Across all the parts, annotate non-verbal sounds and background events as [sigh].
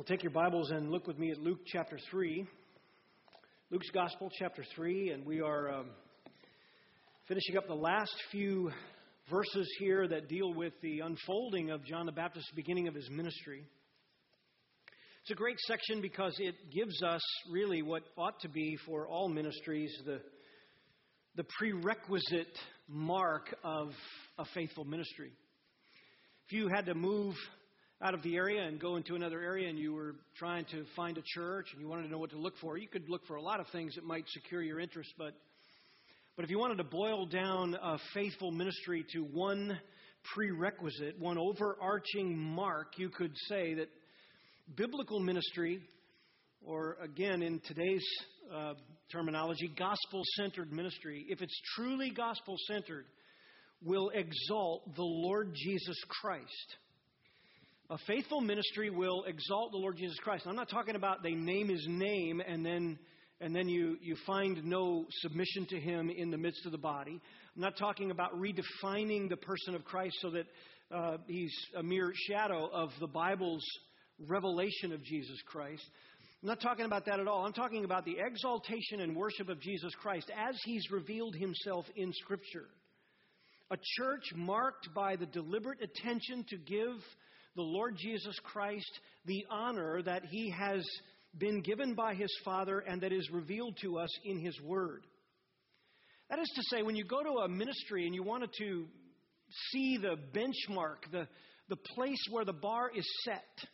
Well, take your Bibles and look with me at Luke chapter 3. Luke's Gospel, chapter 3, and we are um, finishing up the last few verses here that deal with the unfolding of John the Baptist's beginning of his ministry. It's a great section because it gives us really what ought to be for all ministries the, the prerequisite mark of a faithful ministry. If you had to move out of the area and go into another area and you were trying to find a church and you wanted to know what to look for, you could look for a lot of things that might secure your interest, but but if you wanted to boil down a faithful ministry to one prerequisite, one overarching mark, you could say that biblical ministry, or again in today's uh, terminology, gospel centered ministry, if it's truly gospel centered, will exalt the Lord Jesus Christ. A faithful ministry will exalt the Lord Jesus Christ. I'm not talking about they name his name and then and then you, you find no submission to him in the midst of the body. I'm not talking about redefining the person of Christ so that uh, he's a mere shadow of the Bible's revelation of Jesus Christ. I'm not talking about that at all. I'm talking about the exaltation and worship of Jesus Christ as he's revealed himself in Scripture. A church marked by the deliberate attention to give the Lord Jesus Christ the honor that he has been given by his Father and that is revealed to us in his Word. That is to say, when you go to a ministry and you wanted to see the benchmark, the, the place where the bar is set,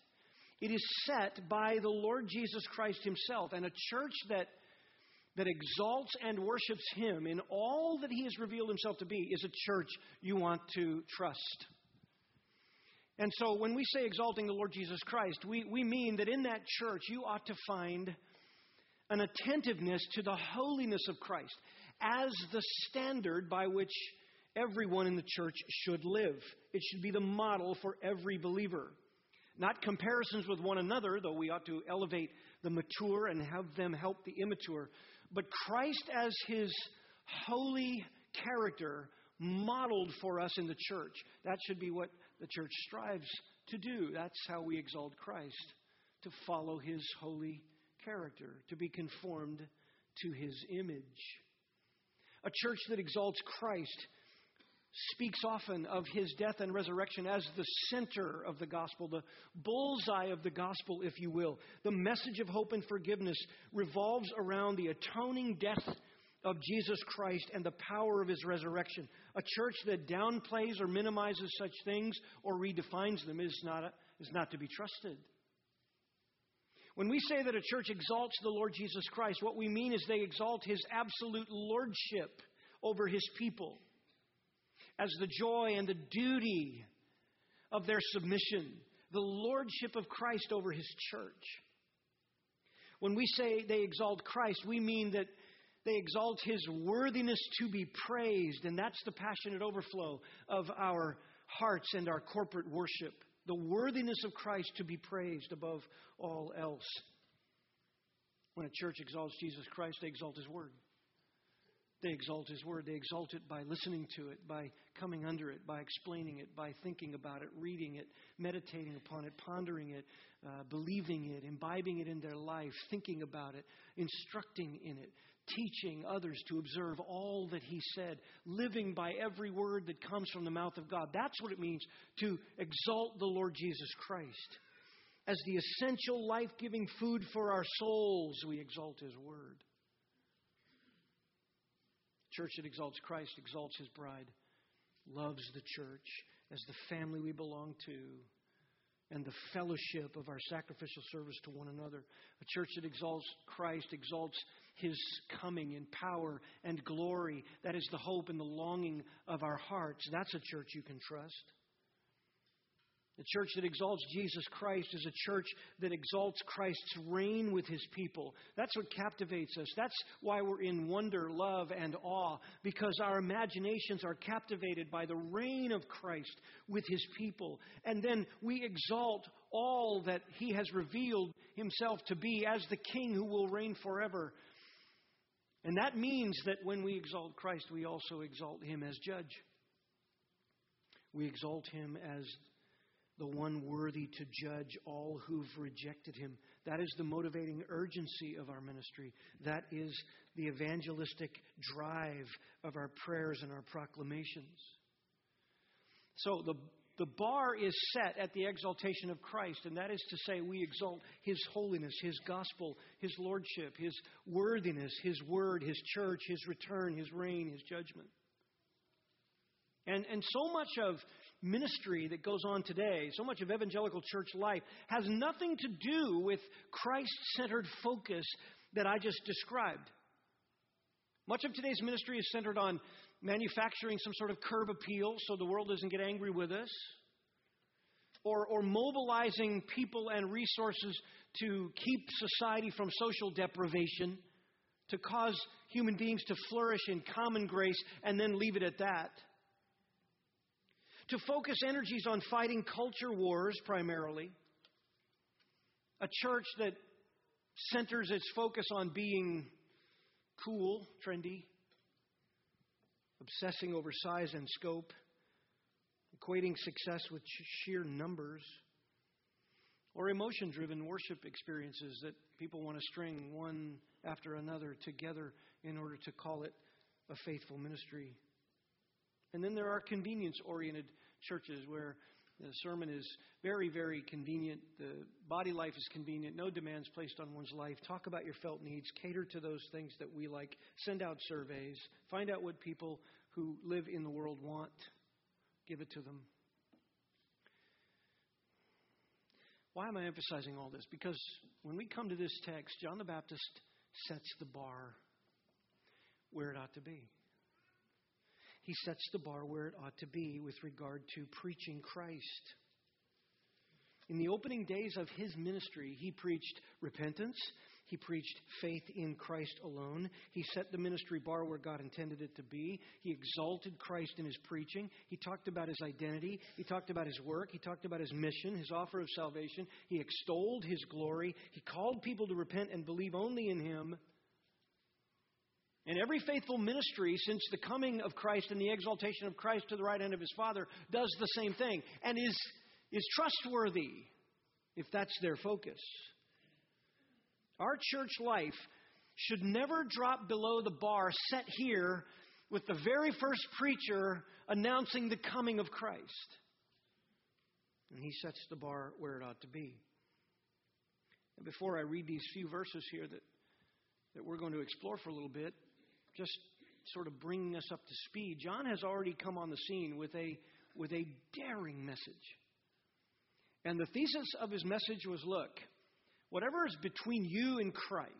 it is set by the Lord Jesus Christ himself. And a church that, that exalts and worships him in all that he has revealed himself to be is a church you want to trust. And so when we say exalting the Lord Jesus Christ, we, we mean that in that church you ought to find an attentiveness to the holiness of Christ as the standard by which everyone in the church should live. It should be the model for every believer. Not comparisons with one another, though we ought to elevate the mature and have them help the immature, but Christ as his holy character modeled for us in the church. That should be what the church strives to do. That's how we exalt Christ, to follow his holy character, to be conformed to his image. A church that exalts Christ speaks often of his death and resurrection as the center of the gospel, the bullseye of the gospel, if you will. The message of hope and forgiveness revolves around the atoning death of Jesus Christ and the power of his resurrection. A church that downplays or minimizes such things or redefines them is not, a, is not to be trusted. When we say that a church exalts the Lord Jesus Christ, what we mean is they exalt his absolute lordship over his people as the joy and the duty of their submission, the lordship of Christ over his church. When we say they exalt Christ, we mean that they exalt his worthiness to be praised, and that's the passionate overflow of our hearts and our corporate worship. The worthiness of Christ to be praised above all else. When a church exalts Jesus Christ, they exalt his word. They exalt His Word. They exalt it by listening to it, by coming under it, by explaining it, by thinking about it, reading it, meditating upon it, pondering it, uh, believing it, imbibing it in their life, thinking about it, instructing in it, teaching others to observe all that He said, living by every word that comes from the mouth of God. That's what it means to exalt the Lord Jesus Christ. As the essential life giving food for our souls, we exalt His Word. Church that exalts Christ exalts His bride, loves the church as the family we belong to and the fellowship of our sacrificial service to one another. A church that exalts Christ exalts his coming in power and glory. That is the hope and the longing of our hearts. That's a church you can trust. The church that exalts Jesus Christ is a church that exalts Christ's reign with his people. That's what captivates us. That's why we're in wonder, love, and awe, because our imaginations are captivated by the reign of Christ with his people. And then we exalt all that he has revealed himself to be as the king who will reign forever. And that means that when we exalt Christ, we also exalt him as judge. We exalt him as the one worthy to judge all who've rejected him. That is the motivating urgency of our ministry. That is the evangelistic drive of our prayers and our proclamations. So the, the bar is set at the exaltation of Christ, and that is to say, we exalt His holiness, His gospel, His lordship, His worthiness, His word, His church, His return, His reign, His judgment. And, and so much of ministry that goes on today, so much of evangelical church life, has nothing to do with Christ centered focus that I just described. Much of today's ministry is centered on manufacturing some sort of curb appeal so the world doesn't get angry with us, or, or mobilizing people and resources to keep society from social deprivation, to cause human beings to flourish in common grace, and then leave it at that to focus energies on fighting culture wars primarily, a church that centers its focus on being cool, trendy, obsessing over size and scope, equating success with sheer numbers, or emotion driven worship experiences that people want to string one after another together in order to call it a faithful ministry. And then there are convenience oriented churches where the sermon is very, very convenient. The body life is convenient. No demands placed on one's life. Talk about your felt needs. Cater to those things that we like. Send out surveys. Find out what people who live in the world want. Give it to them. Why am I emphasizing all this? Because when we come to this text, John the Baptist sets the bar where it ought to be he sets the bar where it ought to be with regard to preaching Christ. In the opening days of his ministry, he preached repentance. He preached faith in Christ alone. He set the ministry bar where God intended it to be. He exalted Christ in his preaching. He talked about his identity. He talked about his work. He talked about his mission, his offer of salvation. He extolled his glory. He called people to repent and believe only in him. And every faithful ministry since the coming of Christ and the exaltation of Christ to the right hand of his Father does the same thing and is, is trustworthy if that's their focus. Our church life should never drop below the bar set here with the very first preacher announcing the coming of Christ. And he sets the bar where it ought to be. And before I read these few verses here that, that we're going to explore for a little bit, just sort of bringing us up to speed, John has already come on the scene with a, with a daring message. And the thesis of his message was look, whatever is between you and Christ,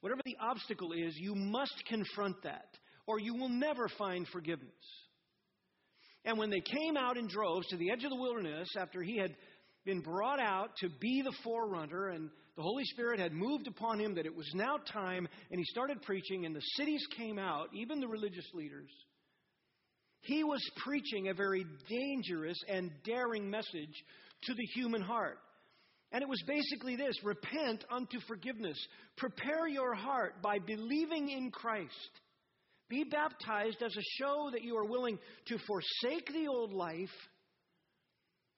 whatever the obstacle is, you must confront that, or you will never find forgiveness. And when they came out in droves to the edge of the wilderness after he had been brought out to be the forerunner, and the Holy Spirit had moved upon him that it was now time, and he started preaching, and the cities came out, even the religious leaders. He was preaching a very dangerous and daring message to the human heart. And it was basically this repent unto forgiveness. Prepare your heart by believing in Christ. Be baptized as a show that you are willing to forsake the old life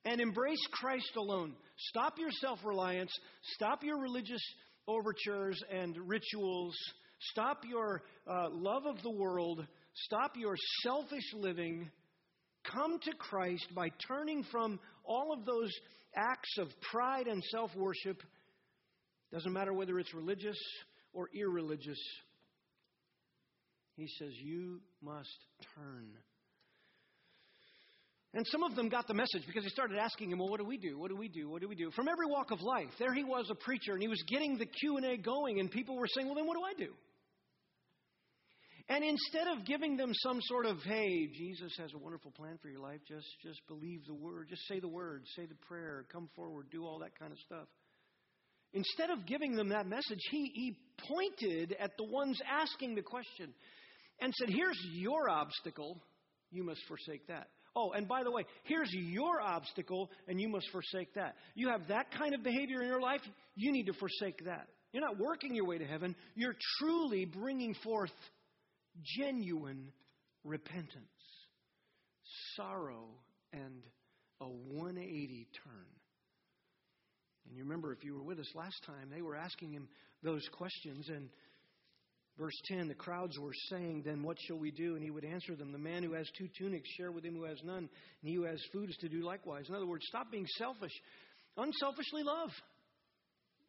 and embrace Christ alone. Stop your self reliance, stop your religious overtures and rituals, stop your uh, love of the world, stop your selfish living. Come to Christ by turning from all of those acts of pride and self worship. Doesn't matter whether it's religious or irreligious. He says, You must turn and some of them got the message because they started asking him, "Well, what do we do? What do we do? What do we do?" From every walk of life. There he was, a preacher, and he was getting the Q&A going, and people were saying, "Well, then what do I do?" And instead of giving them some sort of, "Hey, Jesus has a wonderful plan for your life. Just just believe the word. Just say the word, say the prayer, come forward, do all that kind of stuff." Instead of giving them that message, he, he pointed at the ones asking the question and said, Here's your obstacle. You must forsake that. Oh, and by the way, here's your obstacle, and you must forsake that. You have that kind of behavior in your life, you need to forsake that. You're not working your way to heaven, you're truly bringing forth genuine repentance, sorrow, and a 180 turn. And you remember, if you were with us last time, they were asking him those questions. And verse 10 the crowds were saying, Then what shall we do? And he would answer them, The man who has two tunics, share with him who has none. And he who has food is to do likewise. In other words, stop being selfish. Unselfishly love.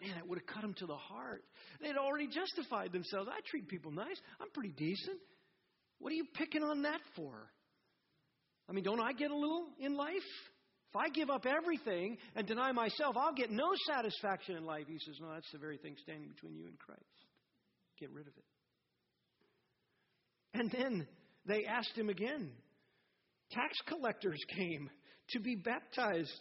Man, that would have cut them to the heart. They'd already justified themselves. I treat people nice. I'm pretty decent. What are you picking on that for? I mean, don't I get a little in life? If I give up everything and deny myself, I'll get no satisfaction in life. He says, No, that's the very thing standing between you and Christ. Get rid of it. And then they asked him again. Tax collectors came to be baptized.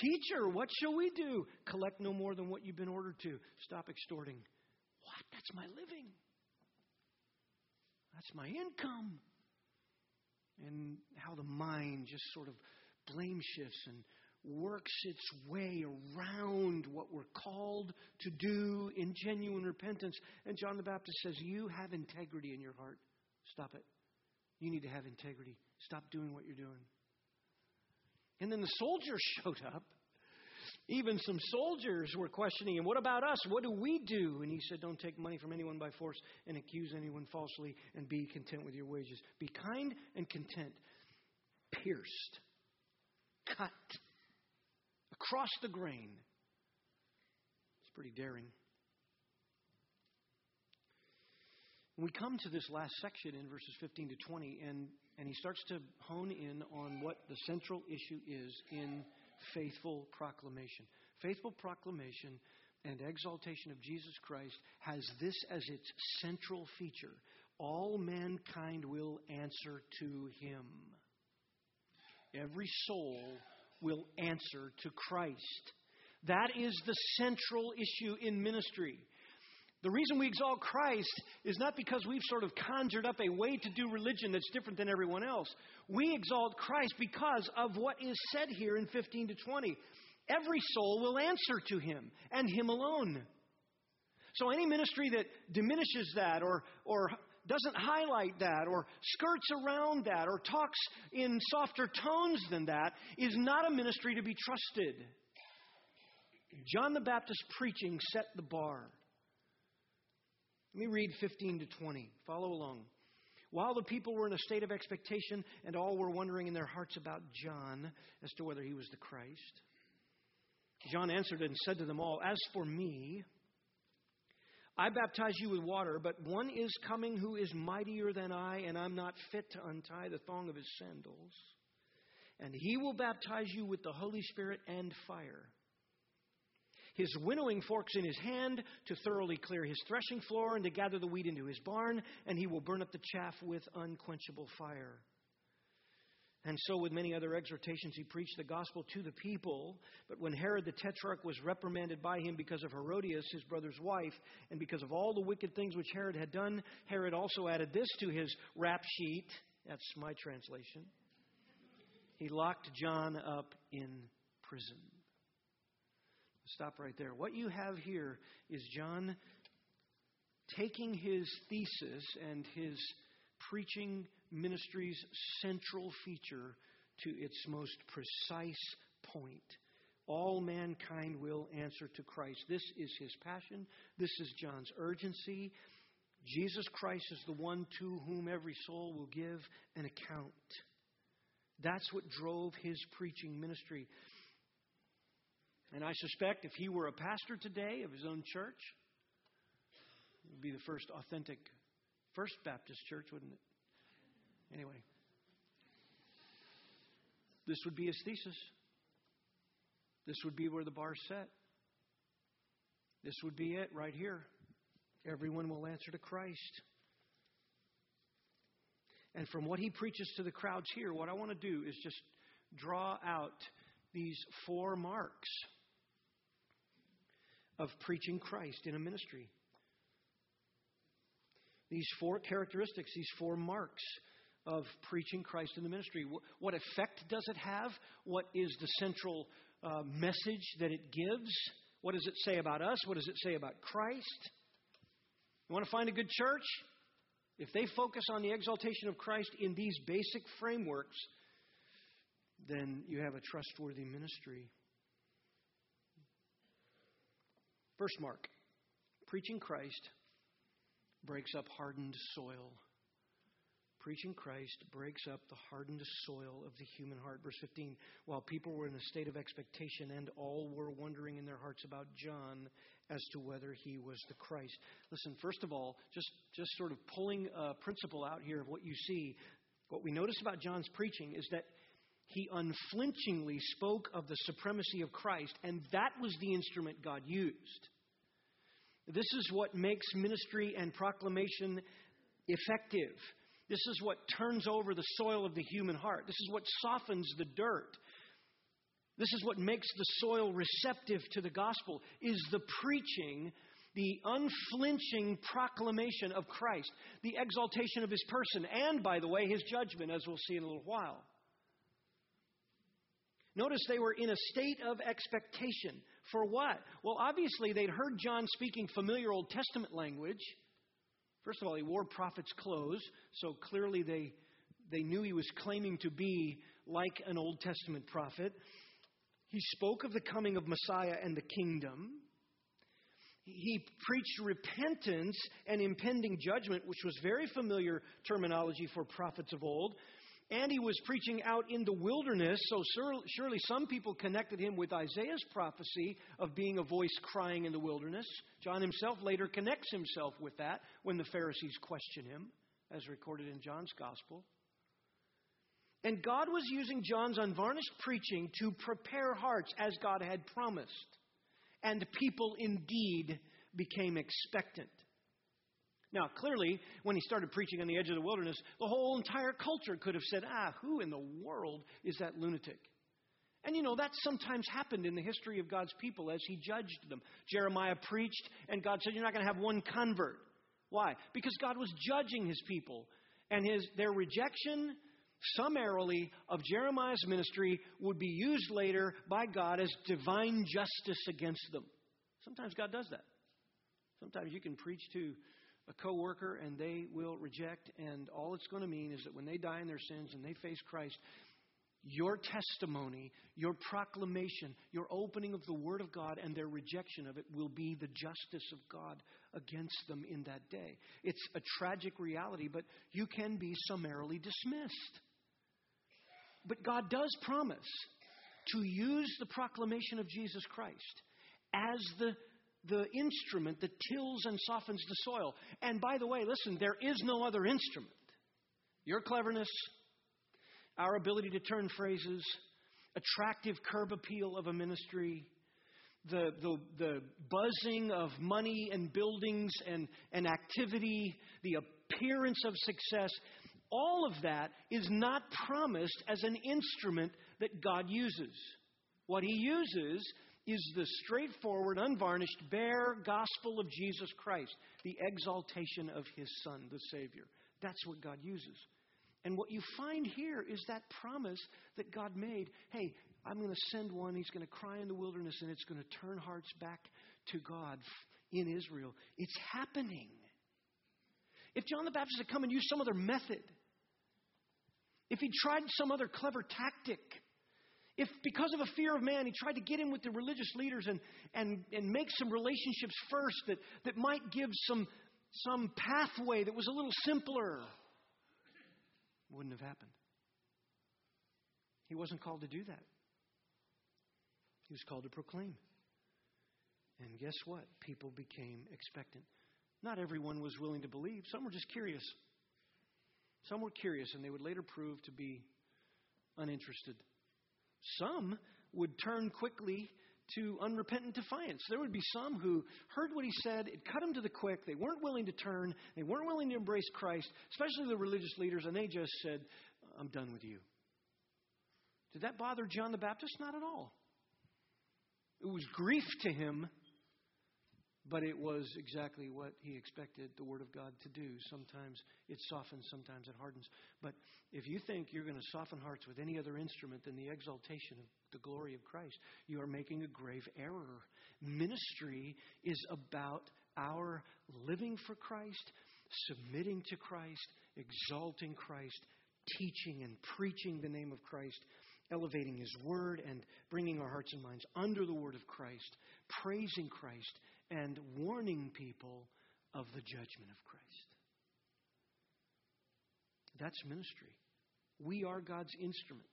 Teacher, what shall we do? Collect no more than what you've been ordered to. Stop extorting. What? That's my living. That's my income. And how the mind just sort of blame shifts and works its way around what we're called to do in genuine repentance. And John the Baptist says, You have integrity in your heart. Stop it. You need to have integrity. Stop doing what you're doing. And then the soldiers [laughs] showed up. Even some soldiers were questioning him, What about us? What do we do? And he said, Don't take money from anyone by force and accuse anyone falsely, and be content with your wages. Be kind and content. Pierced, cut across the grain. It's pretty daring. We come to this last section in verses 15 to 20, and, and he starts to hone in on what the central issue is in faithful proclamation. Faithful proclamation and exaltation of Jesus Christ has this as its central feature all mankind will answer to him. Every soul will answer to Christ. That is the central issue in ministry. The reason we exalt Christ is not because we've sort of conjured up a way to do religion that's different than everyone else. We exalt Christ because of what is said here in 15 to 20. Every soul will answer to him and him alone. So any ministry that diminishes that or, or doesn't highlight that or skirts around that or talks in softer tones than that is not a ministry to be trusted. John the Baptist's preaching set the bar. Let me read 15 to 20. Follow along. While the people were in a state of expectation and all were wondering in their hearts about John as to whether he was the Christ, John answered and said to them all, As for me, I baptize you with water, but one is coming who is mightier than I, and I'm not fit to untie the thong of his sandals. And he will baptize you with the Holy Spirit and fire. His winnowing forks in his hand to thoroughly clear his threshing floor and to gather the wheat into his barn, and he will burn up the chaff with unquenchable fire. And so, with many other exhortations, he preached the gospel to the people. But when Herod the Tetrarch was reprimanded by him because of Herodias, his brother's wife, and because of all the wicked things which Herod had done, Herod also added this to his rap sheet. That's my translation. He locked John up in prison. Stop right there. What you have here is John taking his thesis and his preaching ministry's central feature to its most precise point. All mankind will answer to Christ. This is his passion. This is John's urgency. Jesus Christ is the one to whom every soul will give an account. That's what drove his preaching ministry. And I suspect if he were a pastor today of his own church, it would be the first authentic First Baptist church, wouldn't it? Anyway, this would be his thesis. This would be where the bar's set. This would be it right here. Everyone will answer to Christ. And from what he preaches to the crowds here, what I want to do is just draw out these four marks of preaching Christ in a ministry. These four characteristics, these four marks of preaching Christ in the ministry. What effect does it have? What is the central uh, message that it gives? What does it say about us? What does it say about Christ? You want to find a good church? If they focus on the exaltation of Christ in these basic frameworks, then you have a trustworthy ministry. First mark preaching Christ breaks up hardened soil. Preaching Christ breaks up the hardened soil of the human heart. Verse 15 While people were in a state of expectation, and all were wondering in their hearts about John as to whether he was the Christ. Listen, first of all, just, just sort of pulling a principle out here of what you see, what we notice about John's preaching is that he unflinchingly spoke of the supremacy of Christ, and that was the instrument God used. This is what makes ministry and proclamation effective. This is what turns over the soil of the human heart. This is what softens the dirt. This is what makes the soil receptive to the gospel is the preaching, the unflinching proclamation of Christ, the exaltation of his person, and by the way, his judgment as we'll see in a little while. Notice they were in a state of expectation. For what? Well, obviously, they'd heard John speaking familiar Old Testament language. First of all, he wore prophet's clothes, so clearly they, they knew he was claiming to be like an Old Testament prophet. He spoke of the coming of Messiah and the kingdom. He preached repentance and impending judgment, which was very familiar terminology for prophets of old. And he was preaching out in the wilderness, so surely some people connected him with Isaiah's prophecy of being a voice crying in the wilderness. John himself later connects himself with that when the Pharisees question him, as recorded in John's gospel. And God was using John's unvarnished preaching to prepare hearts as God had promised. And people indeed became expectant. Now, clearly, when he started preaching on the edge of the wilderness, the whole entire culture could have said, ah, who in the world is that lunatic? And you know, that sometimes happened in the history of God's people as he judged them. Jeremiah preached, and God said, You're not going to have one convert. Why? Because God was judging his people. And his, their rejection, summarily, of Jeremiah's ministry would be used later by God as divine justice against them. Sometimes God does that. Sometimes you can preach to a coworker and they will reject and all it's going to mean is that when they die in their sins and they face Christ your testimony, your proclamation, your opening of the Word of God and their rejection of it will be the justice of God against them in that day. It's a tragic reality, but you can be summarily dismissed. But God does promise to use the proclamation of Jesus Christ as the the instrument that tills and softens the soil. And by the way, listen, there is no other instrument. Your cleverness, our ability to turn phrases, attractive curb appeal of a ministry, the, the, the buzzing of money and buildings and, and activity, the appearance of success, all of that is not promised as an instrument that God uses. What He uses is the straightforward, unvarnished, bare gospel of Jesus Christ, the exaltation of his Son, the Savior. That's what God uses. And what you find here is that promise that God made hey, I'm going to send one, he's going to cry in the wilderness, and it's going to turn hearts back to God in Israel. It's happening. If John the Baptist had come and used some other method, if he tried some other clever tactic, if because of a fear of man he tried to get in with the religious leaders and, and, and make some relationships first that, that might give some, some pathway that was a little simpler, wouldn't have happened. He wasn't called to do that. He was called to proclaim. And guess what? People became expectant. Not everyone was willing to believe. Some were just curious. Some were curious, and they would later prove to be uninterested. Some would turn quickly to unrepentant defiance. There would be some who heard what he said, it cut them to the quick. They weren't willing to turn, they weren't willing to embrace Christ, especially the religious leaders, and they just said, I'm done with you. Did that bother John the Baptist? Not at all. It was grief to him but it was exactly what he expected the Word of God to do. Sometimes it softens, sometimes it hardens. But if you think you're going to soften hearts with any other instrument than the exaltation of the glory of Christ, you are making a grave error. Ministry is about our living for Christ, submitting to Christ, exalting Christ, teaching and preaching the name of Christ, elevating His Word and bringing our hearts and minds under the Word of Christ, praising Christ, and warning people of the judgment of Christ. That's ministry. We are God's instrument.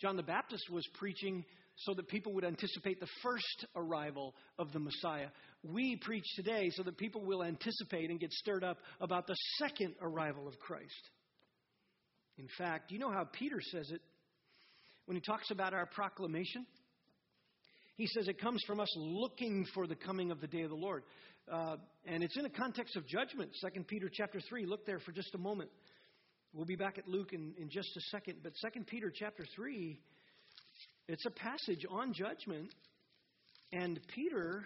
John the Baptist was preaching so that people would anticipate the first arrival of the Messiah. We preach today so that people will anticipate and get stirred up about the second arrival of Christ. In fact, you know how Peter says it when he talks about our proclamation? He says it comes from us looking for the coming of the day of the Lord. Uh, and it's in a context of judgment. 2 Peter chapter 3. Look there for just a moment. We'll be back at Luke in, in just a second. But 2 Peter chapter 3, it's a passage on judgment. And Peter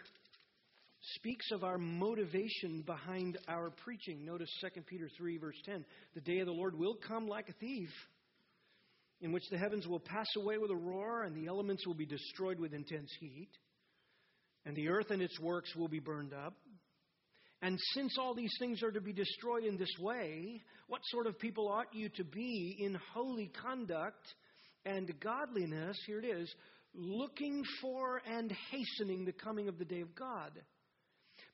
speaks of our motivation behind our preaching. Notice 2 Peter 3, verse 10. The day of the Lord will come like a thief, in which the heavens will pass away with a roar, and the elements will be destroyed with intense heat, and the earth and its works will be burned up. And since all these things are to be destroyed in this way, what sort of people ought you to be in holy conduct and godliness? Here it is looking for and hastening the coming of the day of God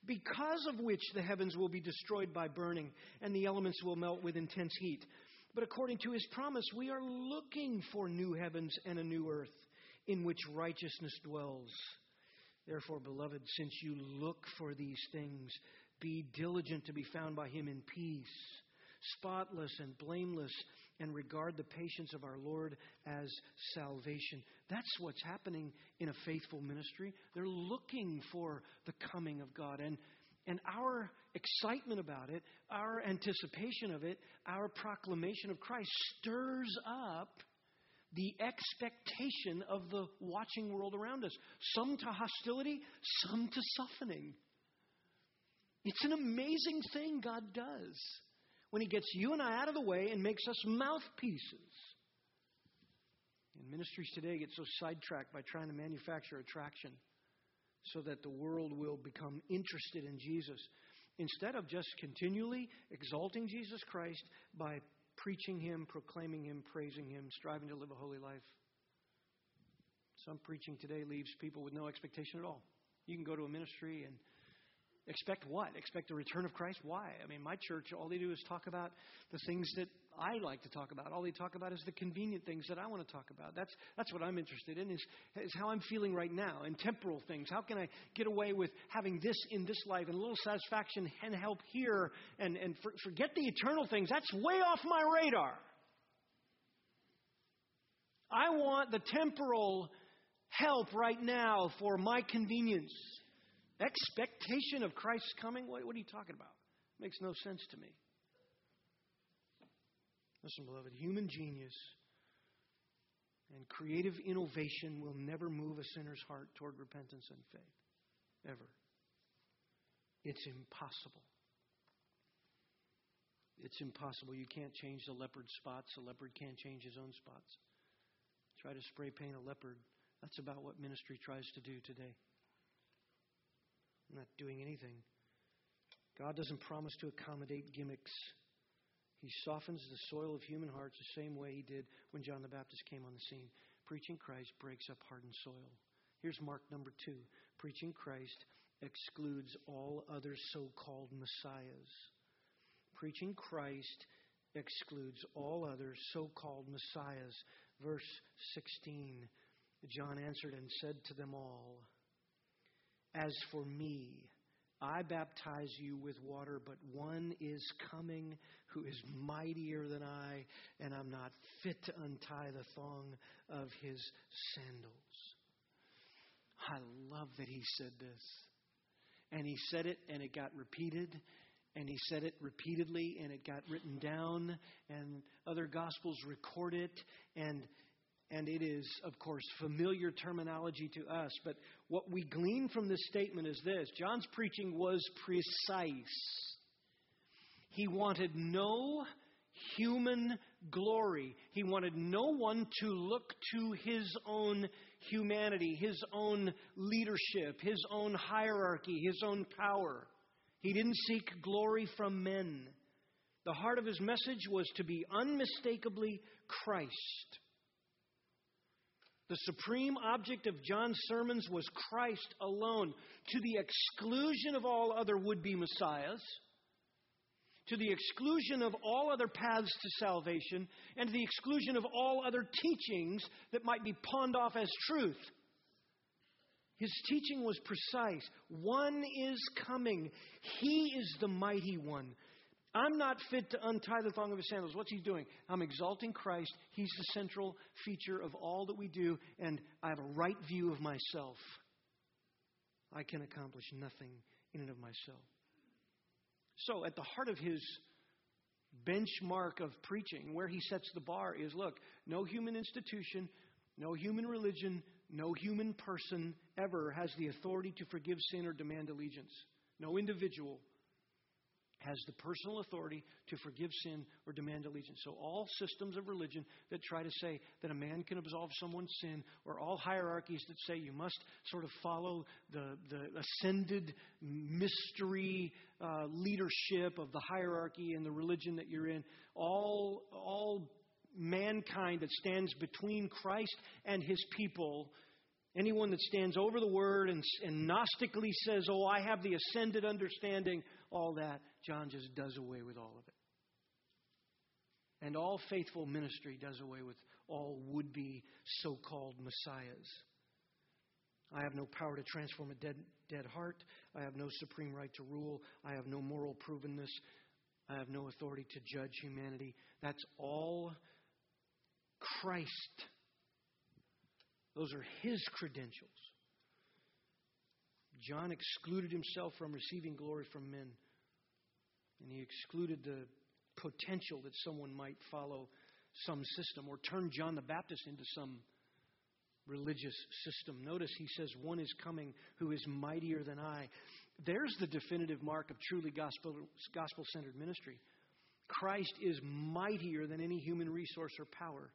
because of which the heavens will be destroyed by burning, and the elements will melt with intense heat. But according to his promise, we are looking for new heavens and a new earth in which righteousness dwells. Therefore, beloved, since you look for these things, be diligent to be found by him in peace, spotless and blameless and regard the patience of our Lord as salvation. That's what's happening in a faithful ministry. They're looking for the coming of God. And, and our excitement about it, our anticipation of it, our proclamation of Christ stirs up the expectation of the watching world around us. Some to hostility, some to softening. It's an amazing thing God does when He gets you and I out of the way and makes us mouthpieces. And ministries today get so sidetracked by trying to manufacture attraction so that the world will become interested in Jesus instead of just continually exalting Jesus Christ by preaching Him, proclaiming Him, praising Him, striving to live a holy life. Some preaching today leaves people with no expectation at all. You can go to a ministry and Expect what? Expect the return of Christ? Why? I mean, my church, all they do is talk about the things that I like to talk about. All they talk about is the convenient things that I want to talk about. That's, that's what I'm interested in, is, is how I'm feeling right now, and temporal things. How can I get away with having this in this life and a little satisfaction and help here and, and for, forget the eternal things? That's way off my radar. I want the temporal help right now for my convenience. Expectation of Christ's coming? What, what are you talking about? Makes no sense to me. Listen, beloved, human genius and creative innovation will never move a sinner's heart toward repentance and faith. Ever. It's impossible. It's impossible. You can't change the leopard's spots. A leopard can't change his own spots. Try to spray paint a leopard. That's about what ministry tries to do today. I'm not doing anything. God doesn't promise to accommodate gimmicks. He softens the soil of human hearts the same way he did when John the Baptist came on the scene. Preaching Christ breaks up hardened soil. Here's mark number two preaching Christ excludes all other so called messiahs. Preaching Christ excludes all other so called messiahs. Verse 16 John answered and said to them all, as for me, I baptize you with water, but one is coming who is mightier than I, and I'm not fit to untie the thong of his sandals. I love that he said this. And he said it, and it got repeated, and he said it repeatedly, and it got written down, and other gospels record it, and and it is, of course, familiar terminology to us. But what we glean from this statement is this John's preaching was precise. He wanted no human glory, he wanted no one to look to his own humanity, his own leadership, his own hierarchy, his own power. He didn't seek glory from men. The heart of his message was to be unmistakably Christ. The supreme object of John's sermons was Christ alone, to the exclusion of all other would be messiahs, to the exclusion of all other paths to salvation, and to the exclusion of all other teachings that might be pawned off as truth. His teaching was precise. One is coming. He is the mighty one. I'm not fit to untie the thong of his sandals. What's he doing? I'm exalting Christ. He's the central feature of all that we do, and I have a right view of myself. I can accomplish nothing in and of myself. So, at the heart of his benchmark of preaching, where he sets the bar, is look, no human institution, no human religion, no human person ever has the authority to forgive sin or demand allegiance. No individual has the personal authority to forgive sin or demand allegiance. So, all systems of religion that try to say that a man can absolve someone's sin, or all hierarchies that say you must sort of follow the, the ascended mystery uh, leadership of the hierarchy and the religion that you're in, all, all mankind that stands between Christ and his people Anyone that stands over the word and, and Gnostically says, Oh, I have the ascended understanding, all that, John just does away with all of it. And all faithful ministry does away with all would be so called messiahs. I have no power to transform a dead, dead heart. I have no supreme right to rule. I have no moral provenness. I have no authority to judge humanity. That's all Christ those are his credentials. John excluded himself from receiving glory from men, and he excluded the potential that someone might follow some system or turn John the Baptist into some religious system. Notice he says, One is coming who is mightier than I. There's the definitive mark of truly gospel centered ministry. Christ is mightier than any human resource or power.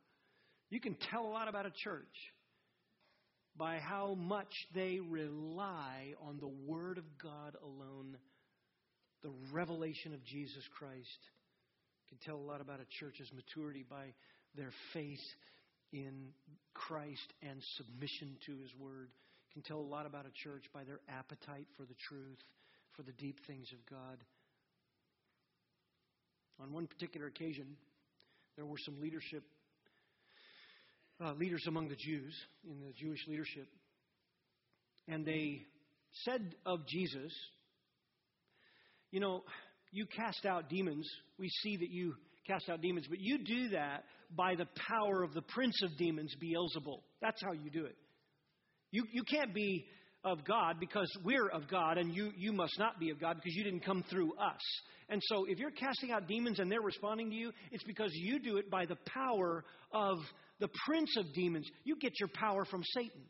You can tell a lot about a church by how much they rely on the Word of God alone, the revelation of Jesus Christ. Can tell a lot about a church's maturity by their faith in Christ and submission to His Word. Can tell a lot about a church by their appetite for the truth, for the deep things of God. On one particular occasion, there were some leadership uh, leaders among the Jews, in the Jewish leadership, and they said of Jesus, You know, you cast out demons. We see that you cast out demons, but you do that by the power of the prince of demons, Beelzebul. That's how you do it. You, you can't be of God because we're of God, and you, you must not be of God because you didn't come through us. And so, if you're casting out demons and they're responding to you, it's because you do it by the power of the prince of demons. You get your power from Satan.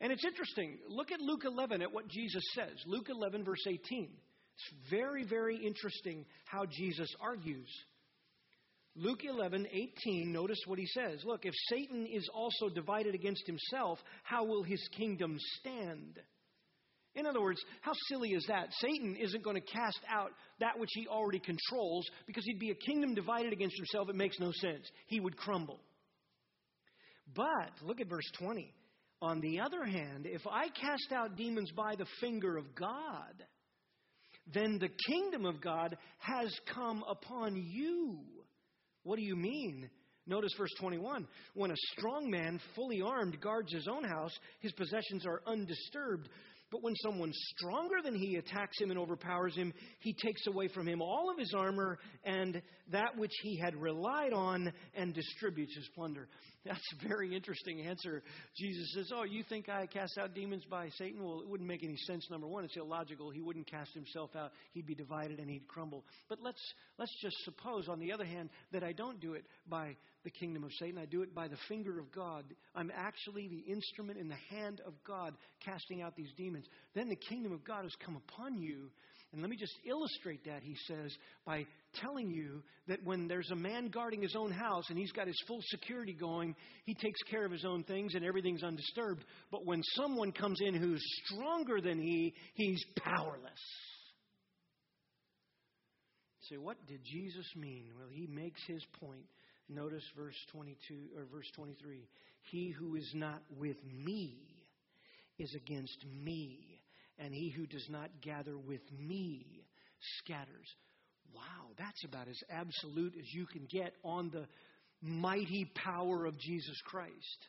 And it's interesting. Look at Luke 11 at what Jesus says. Luke 11, verse 18. It's very, very interesting how Jesus argues. Luke 11, 18, notice what he says. Look, if Satan is also divided against himself, how will his kingdom stand? In other words, how silly is that? Satan isn't going to cast out that which he already controls because he'd be a kingdom divided against himself. It makes no sense. He would crumble. But look at verse 20. On the other hand, if I cast out demons by the finger of God, then the kingdom of God has come upon you. What do you mean? Notice verse 21. When a strong man, fully armed, guards his own house, his possessions are undisturbed. But when someone stronger than he attacks him and overpowers him, he takes away from him all of his armor and that which he had relied on and distributes his plunder. [laughs] That's a very interesting answer. Jesus says, Oh, you think I cast out demons by Satan? Well, it wouldn't make any sense. Number one, it's illogical. He wouldn't cast himself out, he'd be divided and he'd crumble. But let's, let's just suppose, on the other hand, that I don't do it by the kingdom of Satan. I do it by the finger of God. I'm actually the instrument in the hand of God casting out these demons. Then the kingdom of God has come upon you. And let me just illustrate that, he says, by telling you that when there's a man guarding his own house and he's got his full security going, he takes care of his own things and everything's undisturbed. But when someone comes in who's stronger than he, he's powerless. Say, what did Jesus mean? Well, he makes his point Notice verse 22 or verse 23. He who is not with me is against me, and he who does not gather with me scatters. Wow, that's about as absolute as you can get on the mighty power of Jesus Christ.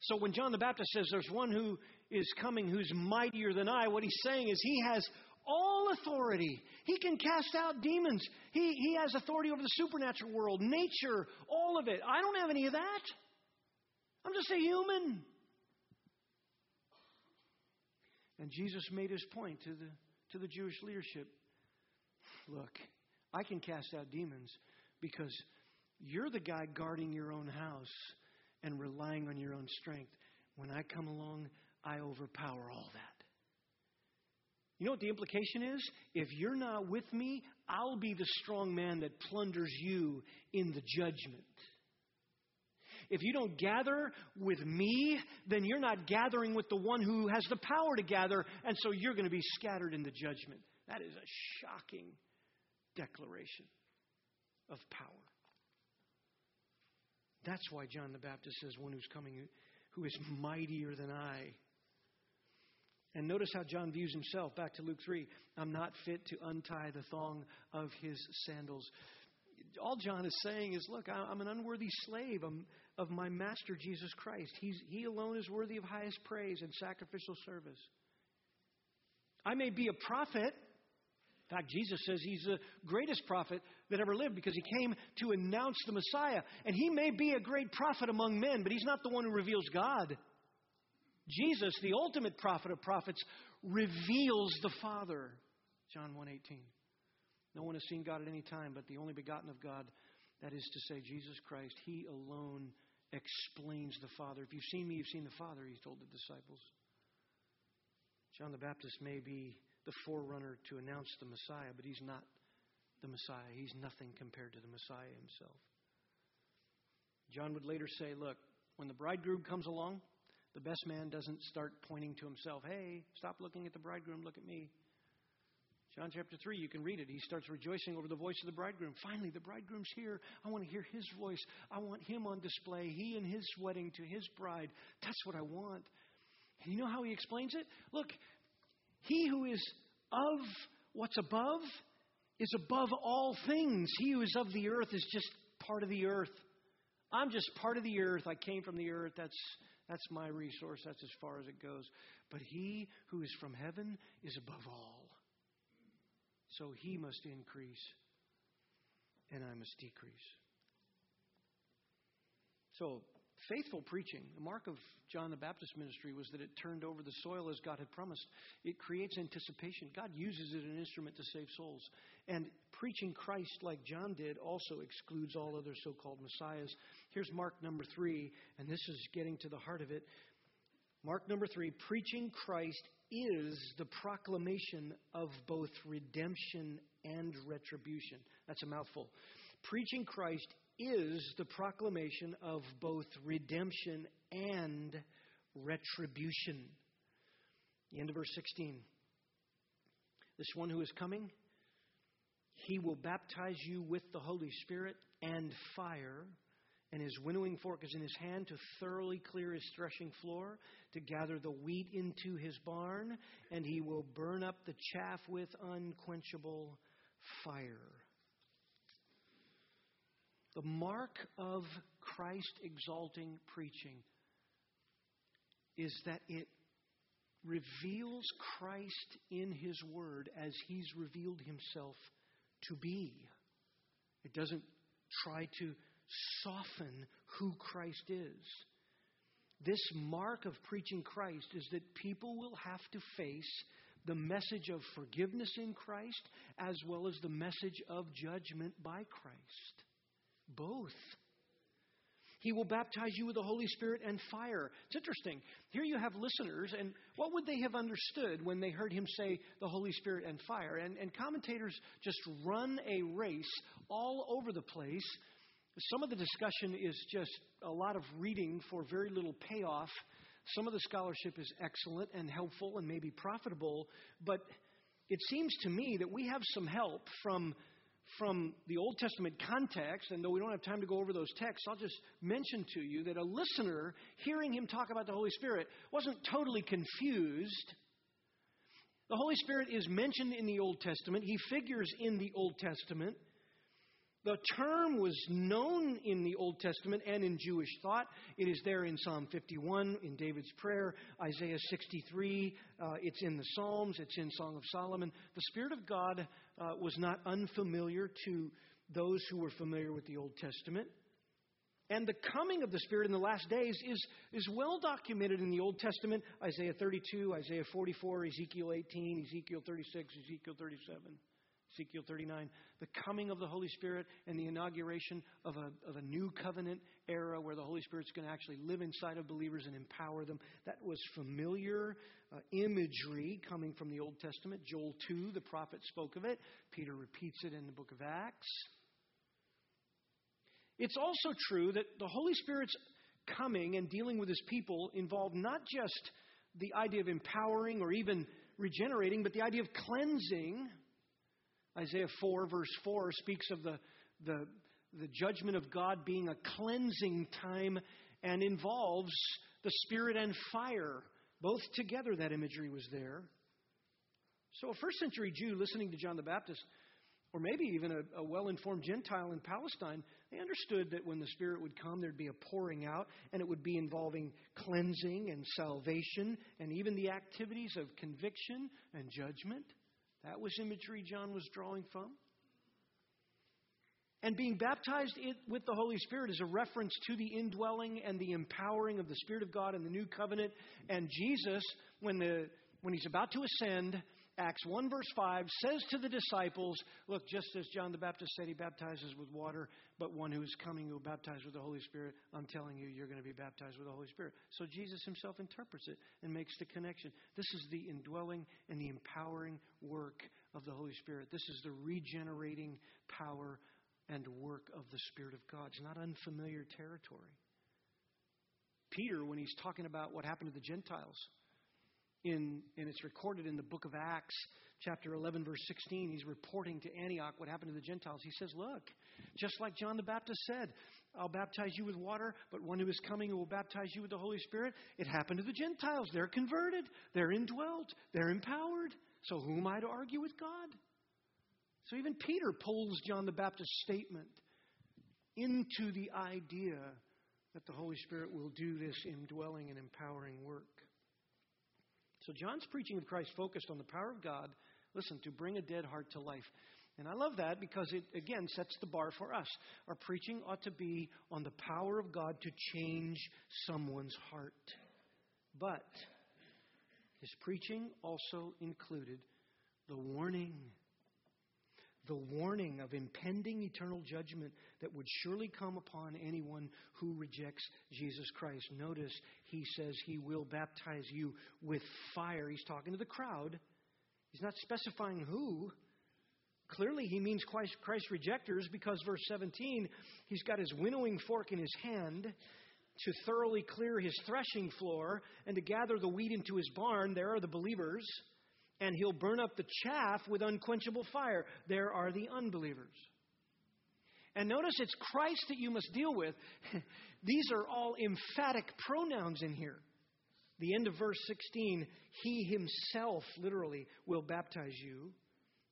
So when John the Baptist says there's one who is coming who's mightier than I, what he's saying is he has all authority. He can cast out demons. He, he has authority over the supernatural world, nature, all of it. I don't have any of that. I'm just a human. And Jesus made his point to the, to the Jewish leadership look, I can cast out demons because you're the guy guarding your own house and relying on your own strength. When I come along, I overpower all that. You know what the implication is? If you're not with me, I'll be the strong man that plunders you in the judgment. If you don't gather with me, then you're not gathering with the one who has the power to gather, and so you're going to be scattered in the judgment. That is a shocking declaration of power. That's why John the Baptist says, One who's coming who is mightier than I. And notice how John views himself. Back to Luke 3. I'm not fit to untie the thong of his sandals. All John is saying is, Look, I'm an unworthy slave of my master Jesus Christ. He's, he alone is worthy of highest praise and sacrificial service. I may be a prophet, in fact, Jesus says he's the greatest prophet that ever lived because he came to announce the Messiah. And he may be a great prophet among men, but he's not the one who reveals God. Jesus, the ultimate prophet of prophets, reveals the Father. John 1:18. No one has seen God at any time, but the only begotten of God, that is to say Jesus Christ, he alone explains the Father. If you've seen me, you've seen the Father, he told the disciples. John the Baptist may be the forerunner to announce the Messiah, but he's not the Messiah. He's nothing compared to the Messiah himself. John would later say, Look, when the bridegroom comes along, the best man doesn't start pointing to himself, Hey, stop looking at the bridegroom, look at me. John chapter 3, you can read it. He starts rejoicing over the voice of the bridegroom. Finally, the bridegroom's here. I want to hear his voice. I want him on display. He and his wedding to his bride. That's what I want. And you know how he explains it? Look, he who is of what's above is above all things. He who is of the earth is just part of the earth. I'm just part of the earth. I came from the earth. That's, that's my resource. That's as far as it goes. But he who is from heaven is above all. So he must increase, and I must decrease. So faithful preaching. The mark of John the Baptist ministry was that it turned over the soil as God had promised. It creates anticipation. God uses it as an instrument to save souls. And preaching Christ like John did also excludes all other so called messiahs. Here's Mark number three, and this is getting to the heart of it. Mark number three preaching Christ is the proclamation of both redemption and retribution. That's a mouthful. Preaching Christ is the proclamation of both redemption and retribution. The end of verse 16. This one who is coming, he will baptize you with the Holy Spirit and fire, and his winnowing fork is in his hand to thoroughly clear his threshing floor, to gather the wheat into his barn, and he will burn up the chaff with unquenchable fire. The mark of Christ exalting preaching is that it reveals Christ in His Word as He's revealed Himself to be. It doesn't try to soften who Christ is. This mark of preaching Christ is that people will have to face the message of forgiveness in Christ as well as the message of judgment by Christ. Both. He will baptize you with the Holy Spirit and fire. It's interesting. Here you have listeners, and what would they have understood when they heard him say the Holy Spirit and fire? And, and commentators just run a race all over the place. Some of the discussion is just a lot of reading for very little payoff. Some of the scholarship is excellent and helpful and maybe profitable, but it seems to me that we have some help from from the Old Testament context, and though we don't have time to go over those texts, I'll just mention to you that a listener hearing him talk about the Holy Spirit wasn't totally confused. The Holy Spirit is mentioned in the Old Testament, he figures in the Old Testament. The term was known in the Old Testament and in Jewish thought. It is there in Psalm 51, in David's prayer, Isaiah 63. Uh, it's in the Psalms. It's in Song of Solomon. The Spirit of God uh, was not unfamiliar to those who were familiar with the Old Testament. And the coming of the Spirit in the last days is, is well documented in the Old Testament Isaiah 32, Isaiah 44, Ezekiel 18, Ezekiel 36, Ezekiel 37. Ezekiel 39, the coming of the Holy Spirit and the inauguration of a, of a new covenant era where the Holy Spirit's going to actually live inside of believers and empower them. That was familiar uh, imagery coming from the Old Testament. Joel 2, the prophet spoke of it. Peter repeats it in the book of Acts. It's also true that the Holy Spirit's coming and dealing with his people involved not just the idea of empowering or even regenerating, but the idea of cleansing Isaiah 4, verse 4, speaks of the, the, the judgment of God being a cleansing time and involves the Spirit and fire. Both together, that imagery was there. So, a first century Jew listening to John the Baptist, or maybe even a, a well informed Gentile in Palestine, they understood that when the Spirit would come, there'd be a pouring out, and it would be involving cleansing and salvation, and even the activities of conviction and judgment. That was imagery John was drawing from. And being baptized with the Holy Spirit is a reference to the indwelling and the empowering of the Spirit of God in the new covenant. And Jesus, when, the, when he's about to ascend, Acts 1, verse 5 says to the disciples, Look, just as John the Baptist said he baptizes with water, but one who is coming will baptize with the Holy Spirit, I'm telling you, you're going to be baptized with the Holy Spirit. So Jesus himself interprets it and makes the connection. This is the indwelling and the empowering work of the Holy Spirit. This is the regenerating power and work of the Spirit of God. It's not unfamiliar territory. Peter, when he's talking about what happened to the Gentiles, in, and it's recorded in the book of Acts, chapter 11, verse 16. He's reporting to Antioch what happened to the Gentiles. He says, Look, just like John the Baptist said, I'll baptize you with water, but one who is coming will baptize you with the Holy Spirit. It happened to the Gentiles. They're converted, they're indwelt, they're empowered. So who am I to argue with God? So even Peter pulls John the Baptist's statement into the idea that the Holy Spirit will do this indwelling and empowering work. So John's preaching of Christ focused on the power of God, listen, to bring a dead heart to life. And I love that because it, again, sets the bar for us. Our preaching ought to be on the power of God to change someone's heart. But his preaching also included the warning the warning of impending eternal judgment that would surely come upon anyone who rejects Jesus Christ. Notice he says he will baptize you with fire. He's talking to the crowd, he's not specifying who. Clearly, he means Christ, rejectors because, verse 17, he's got his winnowing fork in his hand to thoroughly clear his threshing floor and to gather the wheat into his barn. There are the believers and he'll burn up the chaff with unquenchable fire. There are the unbelievers. And notice it's Christ that you must deal with. [laughs] These are all emphatic pronouns in here. The end of verse 16, He Himself, literally, will baptize you.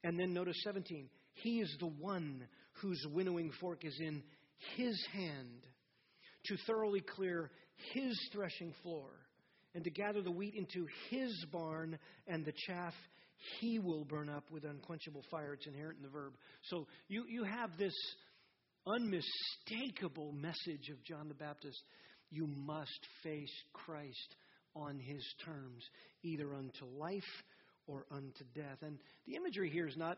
And then notice 17, He is the one whose winnowing fork is in His hand to thoroughly clear His threshing floor and to gather the wheat into his barn, and the chaff he will burn up with unquenchable fire. It's inherent in the verb. So you, you have this unmistakable message of John the Baptist. You must face Christ on his terms, either unto life or unto death. And the imagery here is not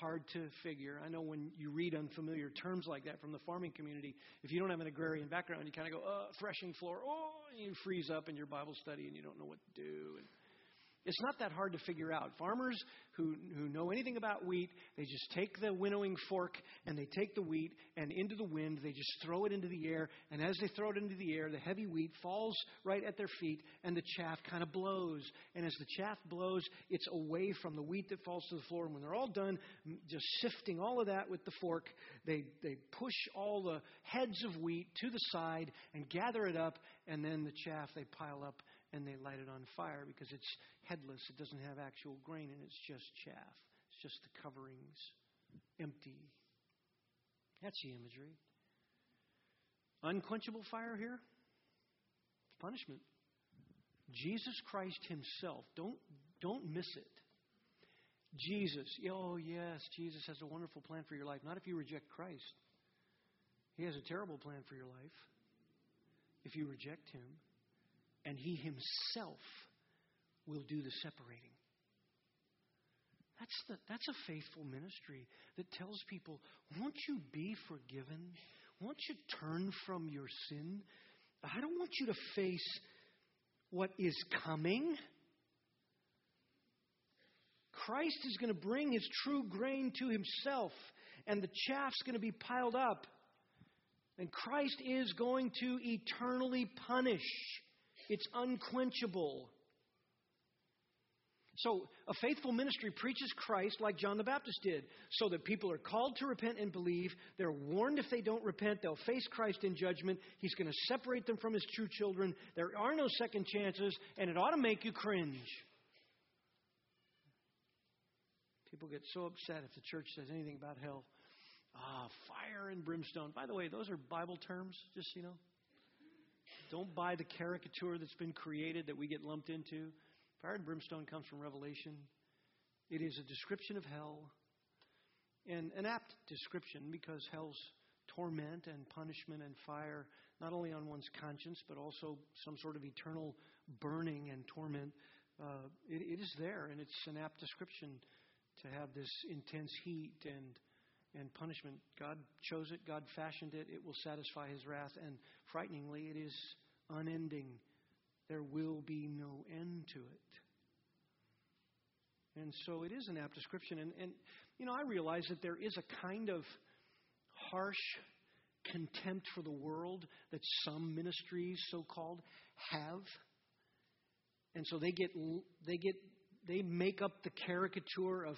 hard to figure. I know when you read unfamiliar terms like that from the farming community, if you don't have an agrarian background, you kind of go, oh, threshing floor, oh, and you freeze up in your Bible study and you don't know what to do. And It's not that hard to figure out. Farmers who, who know anything about wheat, they just take the winnowing fork and they take the wheat and into the wind, they just throw it into the air. And as they throw it into the air, the heavy wheat falls right at their feet and the chaff kind of blows. And as the chaff blows, it's away from the wheat that falls to the floor. And when they're all done, just sifting all of that with the fork, they, they push all the heads of wheat to the side and gather it up. And then the chaff they pile up and they light it on fire because it's headless. It doesn't have actual grain and it's just chaff. It's just the coverings, empty. That's the imagery. Unquenchable fire here? Punishment. Jesus Christ Himself. Don't, don't miss it. Jesus. Oh, yes, Jesus has a wonderful plan for your life. Not if you reject Christ. He has a terrible plan for your life if you reject Him and He Himself will do the separating. That's, the, that's a faithful ministry that tells people, won't you be forgiven? Won't you turn from your sin? I don't want you to face what is coming. Christ is going to bring his true grain to himself, and the chaff's going to be piled up. And Christ is going to eternally punish it's unquenchable. So, a faithful ministry preaches Christ like John the Baptist did, so that people are called to repent and believe. They're warned if they don't repent, they'll face Christ in judgment. He's going to separate them from his true children. There are no second chances, and it ought to make you cringe. People get so upset if the church says anything about hell. Ah, fire and brimstone. By the way, those are Bible terms, just you know. Don't buy the caricature that's been created that we get lumped into. Fire and brimstone comes from Revelation. It is a description of hell, and an apt description because hell's torment and punishment and fire, not only on one's conscience, but also some sort of eternal burning and torment. Uh, it, it is there, and it's an apt description to have this intense heat and and punishment. God chose it, God fashioned it, it will satisfy his wrath, and frighteningly, it is unending. There will be no end to it. And so it is an apt description. And, and, you know, I realize that there is a kind of harsh contempt for the world that some ministries, so called, have. And so they get, they get, they make up the caricature of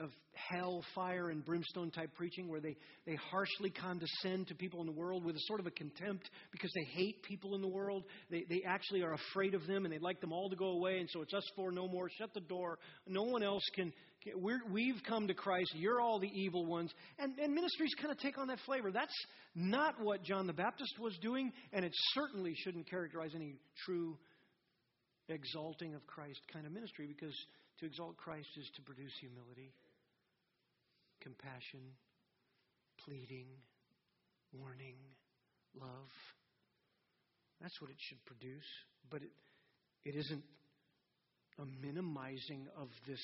of hell, fire, and brimstone type preaching where they, they harshly condescend to people in the world with a sort of a contempt because they hate people in the world. They, they actually are afraid of them and they'd like them all to go away. And so it's us four, no more. Shut the door. No one else can. can we have come to Christ. You're all the evil ones. And, and ministries kind of take on that flavor. That's not what John the Baptist was doing, and it certainly shouldn't characterize any true exalting of Christ kind of ministry because to exalt Christ is to produce humility compassion, pleading, warning, love. That's what it should produce. But it, it isn't a minimizing of this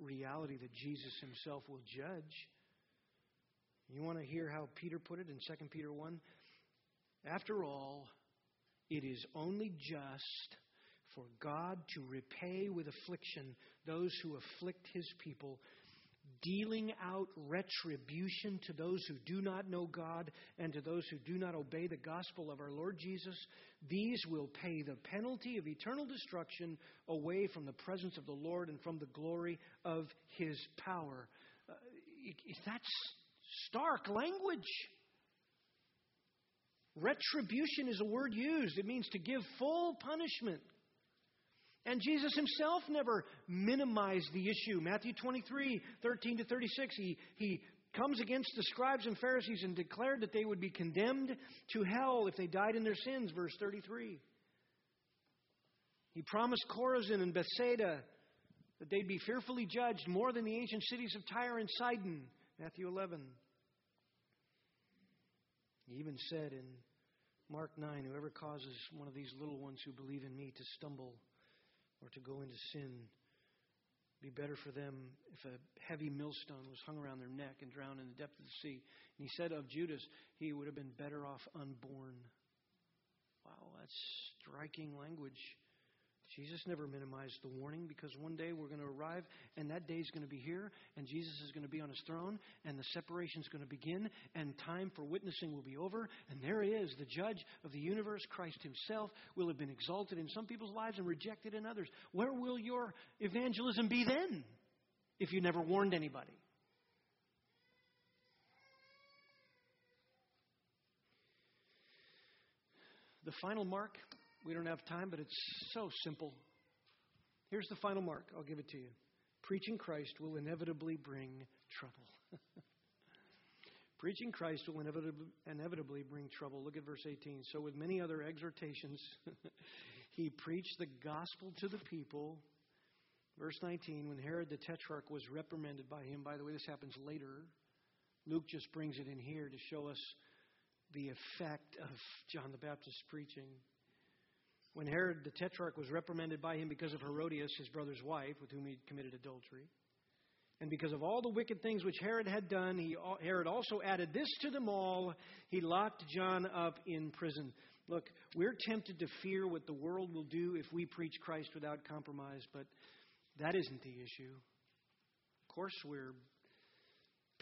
reality that Jesus himself will judge. You want to hear how Peter put it in 2 Peter 1? After all, it is only just for God to repay with affliction those who afflict his people dealing out retribution to those who do not know God and to those who do not obey the gospel of our Lord Jesus, these will pay the penalty of eternal destruction away from the presence of the Lord and from the glory of his power. Uh, that's stark language. Retribution is a word used, it means to give full punishment. And Jesus himself never minimized the issue. Matthew 23, 13 to 36, he, he comes against the scribes and Pharisees and declared that they would be condemned to hell if they died in their sins, verse 33. He promised Chorazin and Bethsaida that they'd be fearfully judged more than the ancient cities of Tyre and Sidon, Matthew 11. He even said in Mark 9, Whoever causes one of these little ones who believe in me to stumble, or to go into sin. Be better for them if a heavy millstone was hung around their neck and drowned in the depth of the sea. And he said of Judas, he would have been better off unborn. Wow, that's striking language Jesus never minimized the warning because one day we're going to arrive and that day is going to be here and Jesus is going to be on his throne and the separation is going to begin and time for witnessing will be over and there he is, the judge of the universe, Christ himself, will have been exalted in some people's lives and rejected in others. Where will your evangelism be then if you never warned anybody? The final mark we don't have time, but it's so simple. Here's the final mark. I'll give it to you. Preaching Christ will inevitably bring trouble. [laughs] Preaching Christ will inevitably, bring trouble. Look at verse 18. So, with many other exhortations, [laughs] he preached the gospel to the people. Verse 19, when Herod the Tetrarch was reprimanded by him, by the way, this happens later. Luke just brings it in here to show us the effect of John the Baptist's preaching. When Herod the Tetrarch was reprimanded by him because of Herodias, his brother's wife, with whom he committed adultery, and because of all the wicked things which Herod had done, he, Herod also added this to them all. He locked John up in prison. Look, we're tempted to fear what the world will do if we preach Christ without compromise, but that isn't the issue. Of course, we're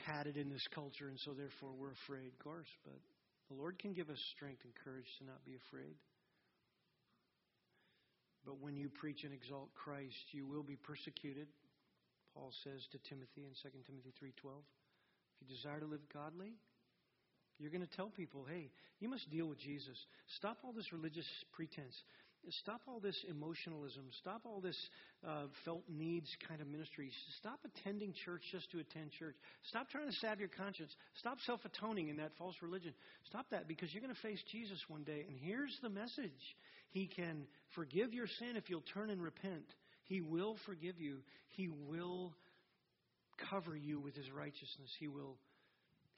padded in this culture, and so therefore we're afraid, of course, but the Lord can give us strength and courage to not be afraid. But when you preach and exalt Christ, you will be persecuted. Paul says to Timothy in 2 Timothy 3:12, if you desire to live godly, you're going to tell people, "Hey, you must deal with Jesus. Stop all this religious pretense. Stop all this emotionalism. Stop all this uh, felt needs kind of ministry. Stop attending church just to attend church. Stop trying to salve your conscience. Stop self atoning in that false religion. Stop that because you're going to face Jesus one day. And here's the message He can forgive your sin if you'll turn and repent. He will forgive you, He will cover you with His righteousness, He will,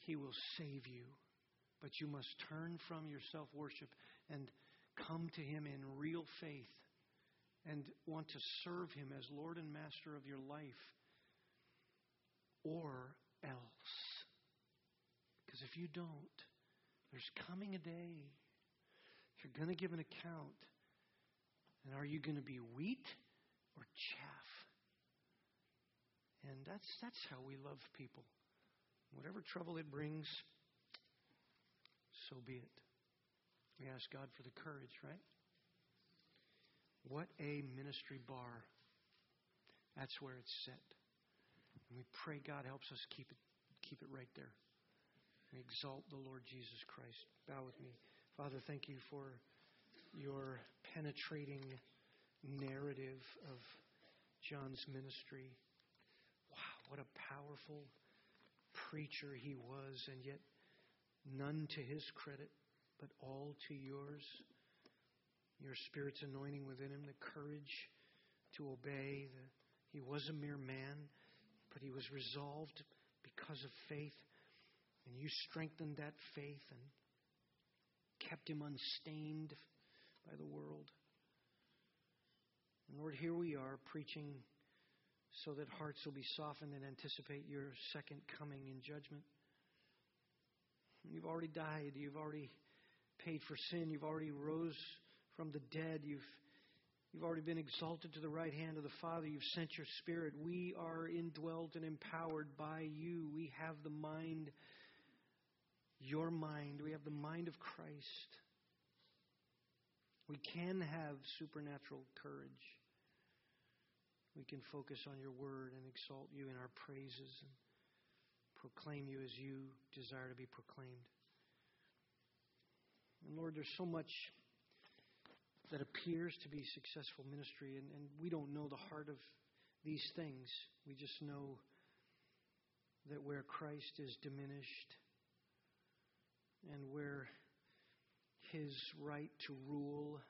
he will save you. But you must turn from your self worship and come to Him in real faith and want to serve Him as Lord and Master of your life, or else. Because if you don't, there's coming a day you're going to give an account. And are you going to be wheat or chaff? And that's, that's how we love people. Whatever trouble it brings, so be it. We ask God for the courage, right? What a ministry bar. That's where it's set. And we pray God helps us keep it, keep it right there. We exalt the Lord Jesus Christ. Bow with me. Father, thank you for your penetrating narrative of John's ministry. Wow, what a powerful preacher he was, and yet none to his credit but all to yours. Your Spirit's anointing within him, the courage to obey. The, he was a mere man, but he was resolved because of faith. And you strengthened that faith and kept him unstained by the world. And Lord, here we are preaching so that hearts will be softened and anticipate your second coming in judgment. You've already died. You've already paid for sin. You've already rose from the dead. You've, you've already been exalted to the right hand of the Father. You've sent your Spirit. We are indwelt and empowered by you. We have the mind, your mind. We have the mind of Christ. We can have supernatural courage. We can focus on your word and exalt you in our praises and proclaim you as you desire to be proclaimed. And Lord, there's so much that appears to be successful ministry, and, and we don't know the heart of these things. We just know that where Christ is diminished and where his right to rule,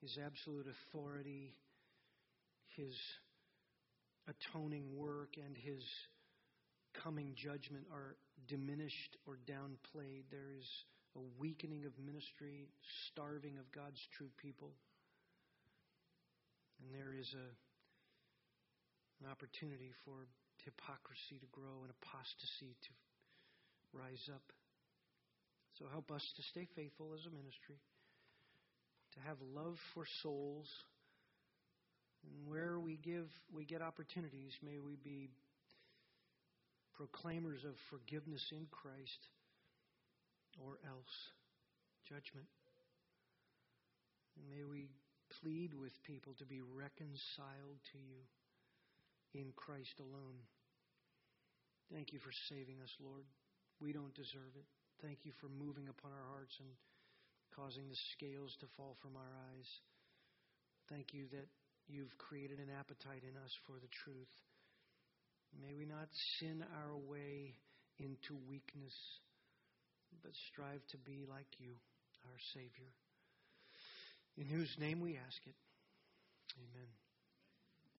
his absolute authority, his atoning work, and his coming judgment are diminished or downplayed, there is a weakening of ministry, starving of God's true people. And there is a, an opportunity for hypocrisy to grow and apostasy to rise up. So help us to stay faithful as a ministry, to have love for souls, And where we give, we get opportunities, may we be proclaimers of forgiveness in Christ or else judgment. And may we plead with people to be reconciled to you in Christ alone. Thank you for saving us, Lord. We don't deserve it. Thank you for moving upon our hearts and causing the scales to fall from our eyes. Thank you that you've created an appetite in us for the truth. May we not sin our way into weakness, but strive to be like you, our Savior. In whose name we ask it. Amen.